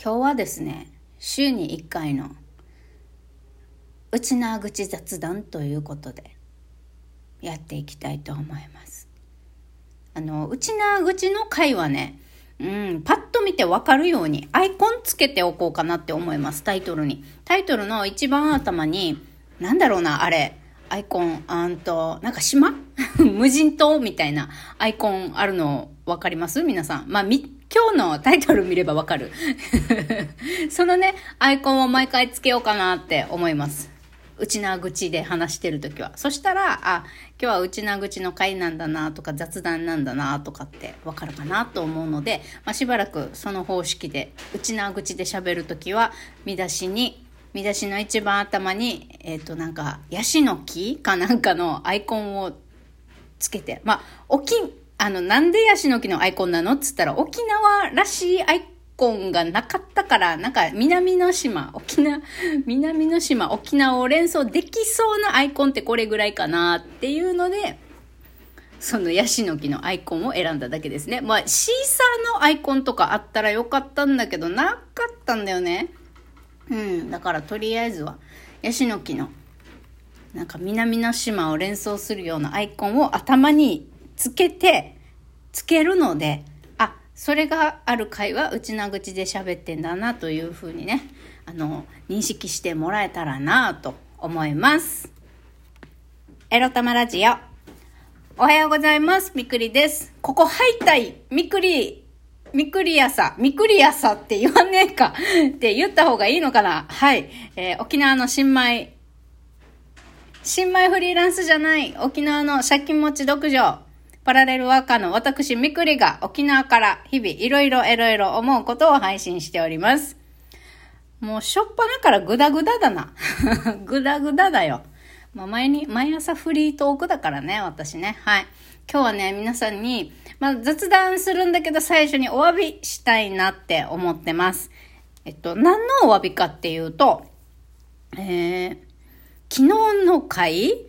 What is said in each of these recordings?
今日はですね、週に1回の内縄口雑談ということでやっていきたいと思います。あの、内縄口の回はね、うん、パッと見てわかるようにアイコンつけておこうかなって思います、タイトルに。タイトルの一番頭に、なんだろうな、あれ、アイコン、あんと、なんか島？無人島みたいなアイコンあるのわかります？皆さん。まあ、み、今日のタイトル見ればわかる。そのね、アイコンを毎回つけようかなって思います。内縄口で話してるときは。そしたら、あ、今日は内縄口の回なんだなとか雑談なんだなとかってわかるかなと思うので、まあ、しばらくその方式で、内縄口で喋るときは、見出しに、見出しの一番頭に、えっ、ー、と、なんか、ヤシの木かなんかのアイコンをつけて、まあ、沖、あの、なんでヤシの木のアイコンなの？っつったら、沖縄らしいアイコンがなかったから、なんか、南の島、沖縄、南の島、沖縄を連想できそうなアイコンってこれぐらいかなっていうので、そのヤシの木のアイコンを選んだだけですね。まあ、シーサーのアイコンとかあったらよかったんだけど、なかったんだよね。うん、だからとりあえずは、ヤシの木の、なんか南の島を連想するようなアイコンを頭につけて、つけるので、あ、それがある回は内な口で喋ってんだなというふうにね、あの、認識してもらえたらなと思います。エロ玉ラジオ。おはようございます。みくりです。ここ入ったい。みくりみくりやさ、みくりやさって言わねえか って言った方がいいのかなはい。えー、沖縄の新米、新米フリーランスじゃない沖縄の借金持ち独女、パラレルワーカーの私みくりが沖縄から日々いろいろいろいろ思うことを配信しております。もうしょっぱなからグダグダだな。グダグダだよ。まあ、前に、毎朝フリートークだからね、私ね。はい。今日はね、皆さんに、まあ、雑談するんだけど、最初にお詫びしたいなって思ってます。えっと、何のお詫びかっていうと、えー、昨日の回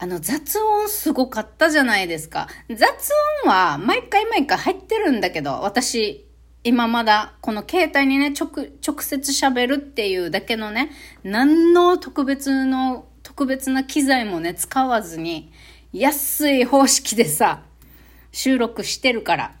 あの、雑音すごかったじゃないですか。雑音は毎回毎回入ってるんだけど、私、今まだこの携帯にね、直、直接喋るっていうだけのね、何の特別の、特別な機材もね、使わずに、安い方式でさ、収録してるから。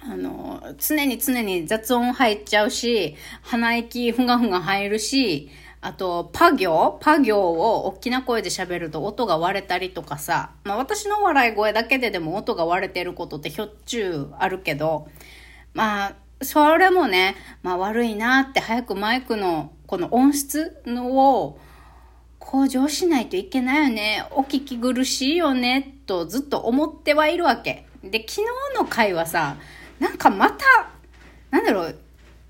あの、常に常に雑音入っちゃうし、鼻息ふがふが入るし、あと、パ行？パ行を大きな声で喋ると音が割れたりとかさ、まあ私の笑い声だけででも音が割れてることってひょっちゅうあるけど、まあ、それもね、まあ悪いなって早くマイクのこの音質のを向上しないといけないよね。お聞き苦しいよね。とずっと思ってはいるわけ。で、昨日の回はさ、なんかまた、なんだろう、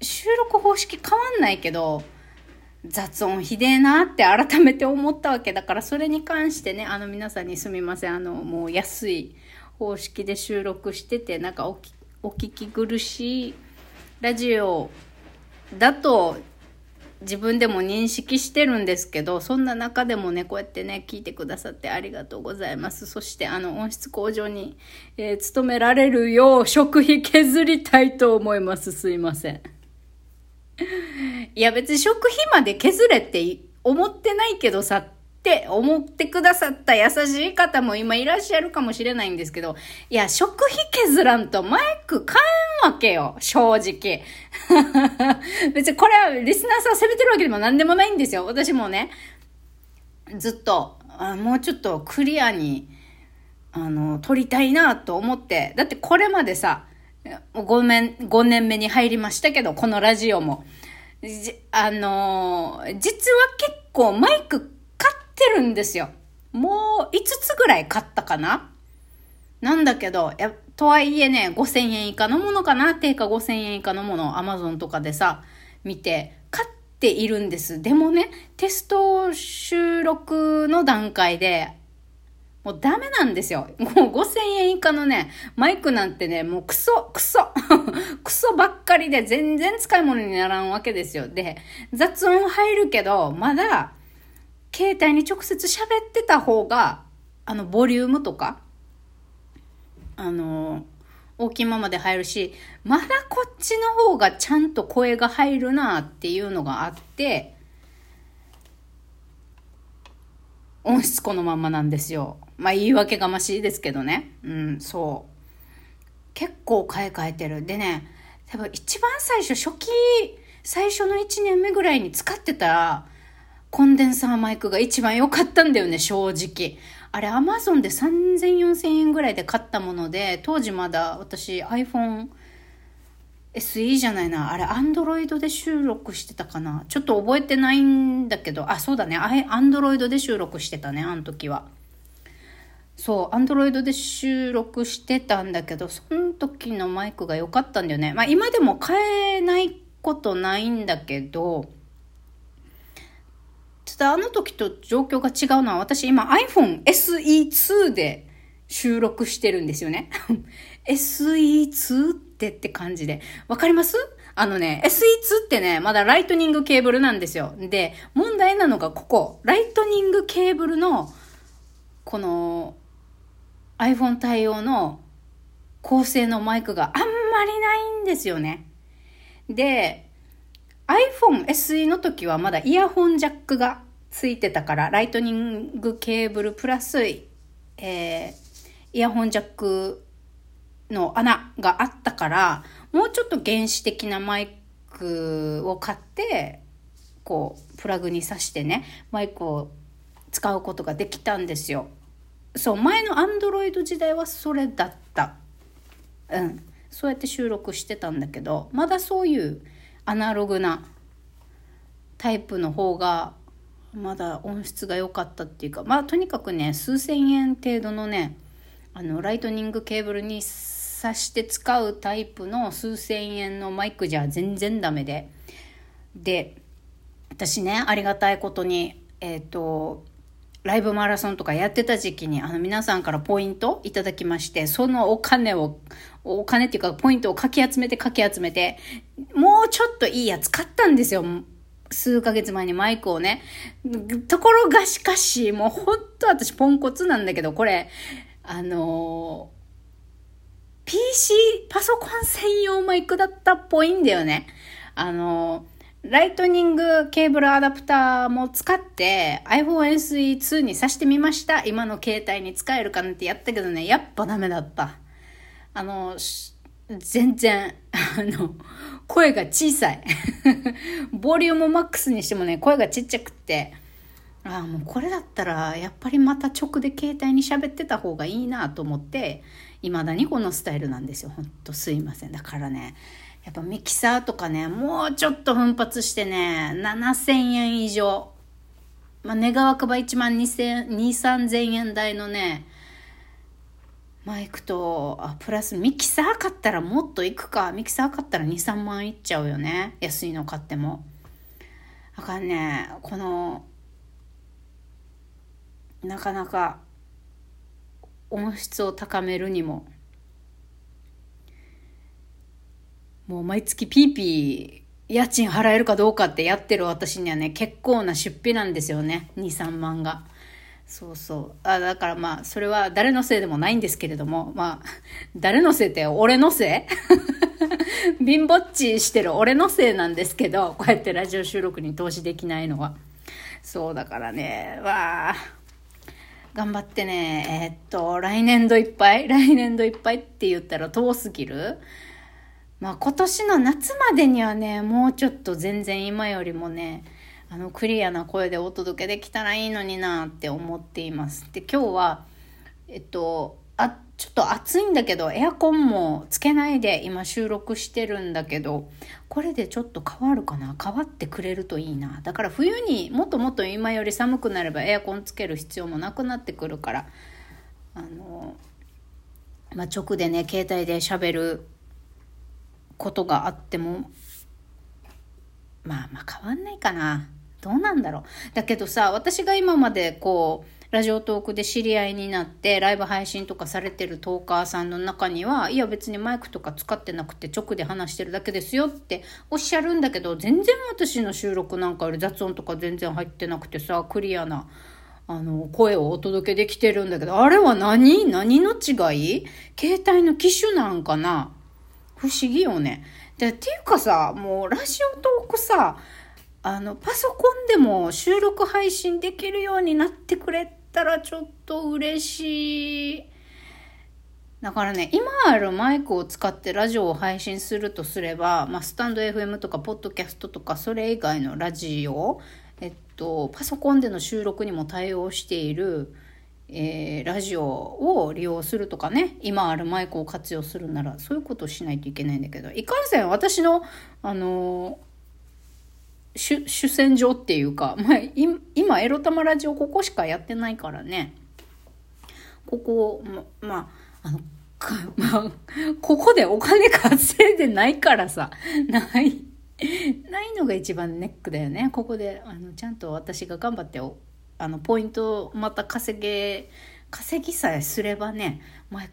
収録方式変わんないけど、雑音ひでえなって改めて思ったわけだから、それに関してね、あの皆さんにすみません。あの、もう安い方式で収録してて、なんかおお聞き苦しいラジオだと自分でも認識してるんですけど、そんな中でもね、こうやってね、聞いてくださってありがとうございます。そして、あの、音質向上に、えー、努められるよう、食費削りたいと思います。すいません。いや、別に食費まで削れって思ってないけどさ、って思ってくださった優しい方も今いらっしゃるかもしれないんですけど、いや、食費削らんとマイク買えんわけよ、正直。別にこれはリスナーさん責めてるわけでも何でもないんですよ。私もね、ずっと、あもうちょっとクリアに、あの、撮りたいなと思って、だってこれまでさ、5年、5年目に入りましたけど、このラジオも。じあのー、実は結構マイク買ってるんですよ。もう5つぐらい買ったかななんだけど、や、とはいえね、5000円以下のものかな定価5000円以下のものを Amazon とかでさ、見て、買っているんです。でもね、テスト収録の段階で、もうダメなんですよ。もう5000円以下のね、マイクなんてね、もうクソ、クソ、クソばっかりで全然使い物にならんわけですよ。で、雑音入るけど、まだ、携帯に直接喋ってた方が、あの、ボリュームとか、あの、大きいままで入るし、まだこっちの方がちゃんと声が入るなっていうのがあって、音質このまんまなんですよ。まあ言い訳がましいですけどね。うん、そう。結構買い替えてる。でね、多分一番最初、初期、最初の1年目ぐらいに使ってたコンデンサーマイクが一番良かったんだよね、正直。あれ、アマゾンで3000、4000円ぐらいで買ったもので、当時まだ私 iPhone SE じゃないな。あれ、アンドロイドで収録してたかな。ちょっと覚えてないんだけど、あ、そうだね。アンドロイドで収録してたね、あの時は。そう、アンドロイドで収録してたんだけど、その時のマイクが良かったんだよね。まあ今でも変えないことないんだけど、ちょっとあの時と状況が違うのは、私今 iPhone SE2 で収録してるんですよね。SE2 ってって感じで。わかります？あのね、SE2 ってね、まだライトニングケーブルなんですよ。で、問題なのがここ。ライトニングケーブルの、この、iPhone 対応の高性能マイクがあんまりないんですよね。で、iPhone SE の時はまだイヤホンジャックがついてたから、ライトニングケーブルプラス、えー、イヤホンジャックの穴があったから、もうちょっと原始的なマイクを買って、こう、プラグに挿してね、マイクを使うことができたんですよ。そう、前のアンドロイド時代はそれだった。うん。そうやって収録してたんだけど、まだそういうアナログなタイプの方が、まだ音質が良かったっていうか、まあとにかくね、数千円程度のね、あの、ライトニングケーブルに挿して使うタイプの数千円のマイクじゃ全然ダメで。で、私ね、ありがたいことに、えっ、ー、と、ライブマラソンとかやってた時期に、あの皆さんからポイントいただきまして、そのお金を、お金っていうかポイントをかき集めてかき集めて、もうちょっといいやつ買ったんですよ。数ヶ月前にマイクをね。ところがしかし、もうほんと私ポンコツなんだけど、これ、あのー、PC、パソコン専用マイクだったっぽいんだよね。あのライトニングケーブルアダプターも使って iPhone SE2 に挿してみました。今の携帯に使えるかなってやったけどね、やっぱダメだった。あの、全然、あの、声が小さい。ボリュームマックスにしてもね、声がちっちゃくって、ああ、もうこれだったら、やっぱりまた直で携帯に喋ってた方がいいなと思って、未だにこのスタイルなんですよ。ほんとすいません。だからね、やっぱミキサーとかね、もうちょっと奮発してね、7000円以上。まあ、願わくば1万2000、2、3000円台のね、マイクと、あ、プラスミキサー買ったらもっといくか。ミキサー買ったら2、3万いっちゃうよね。安いの買っても。あかんね、この、なかなか音質を高めるにも、もう毎月ピーピー家賃払えるかどうかってやってる私にはね、結構な出費なんですよね。2、3万が。そうそう。あだからまあ、それは誰のせいでもないんですけれども、まあ、誰のせいって俺のせい？貧乏っちしてる俺のせいなんですけど、こうやってラジオ収録に投資できないのは。そうだからね、わあ。頑張ってね、えー、っと、来年度いっぱい？来年度いっぱいって言ったら遠すぎる？まあ今年の夏までにはね、もうちょっと全然今よりもね、あのクリアな声でお届けできたらいいのになって思っています。で、今日は、えっと、あ、ちょっと暑いんだけど、エアコンもつけないで今収録してるんだけど、これでちょっと変わるかな？変わってくれるといいな。だから冬にもっともっと今より寒くなればエアコンつける必要もなくなってくるから、あの、まあ、直でね、携帯で喋ることがあってもまあまあ変わんないかな。どうなんだろう。だけどさ私が今までこうラジオトークで知り合いになってライブ配信とかされてるトーカーさんの中にはいや別にマイクとか使ってなくて直で話してるだけですよっておっしゃるんだけど全然私の収録なんかより雑音とか全然入ってなくてさクリアなあの、声をお届けできてるんだけど、あれは何？何の違い？携帯の機種なんかな？不思議よね。で、っていうかさ、もうラジオトークさ、あの、パソコンでも収録配信できるようになってくれたらちょっと嬉しい。だからね、今あるマイクを使ってラジオを配信するとすれば、まあ、スタンド FM とか、ポッドキャストとか、それ以外のラジオ、えっと、パソコンでの収録にも対応している、えー、ラジオを利用するとかね今あるマイクを活用するならそういうことをしないといけないんだけどいかんせん私のあの主主戦場っていうか、まあ、今エロ玉ラジオここしかやってないからねここままああのまあ、ここでお金稼いでないからさないないのが一番ネックだよね。ここであのちゃんと私が頑張ってあのポイントをまた稼げ稼ぎさえすればね前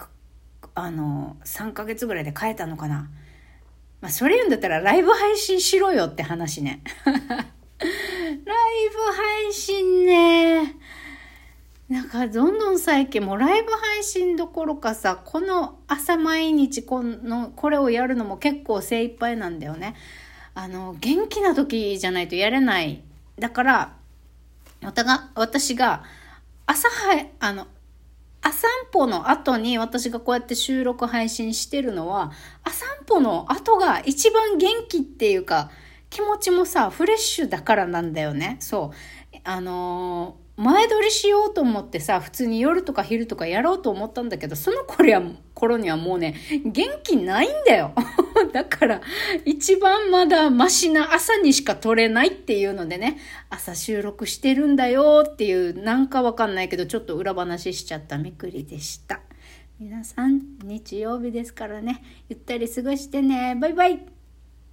あの3ヶ月ぐらいで買えたのかな。まあそれ言うんだったらライブ配信しろよって話ね。ライブ配信ね。なんかどんどん最近もライブ配信どころかさこの朝毎日このこれをやるのも結構精一杯なんだよね。あの、元気な時じゃないとやれない。だから、私が、朝は、あの、朝散歩の後に私がこうやって収録配信してるのは、朝散歩の後が一番元気っていうか、気持ちもさ、フレッシュだからなんだよね。そう。あの前撮りしようと思ってさ、普通に夜とか昼とかやろうと思ったんだけど、その頃は頃にはもうね、元気ないんだよ。だから、一番まだマシな朝にしか撮れないっていうのでね、朝収録してるんだよっていう、なんかわかんないけど、ちょっと裏話しちゃっためくりでした。皆さん、日曜日ですからね、ゆったり過ごしてね。バイバイ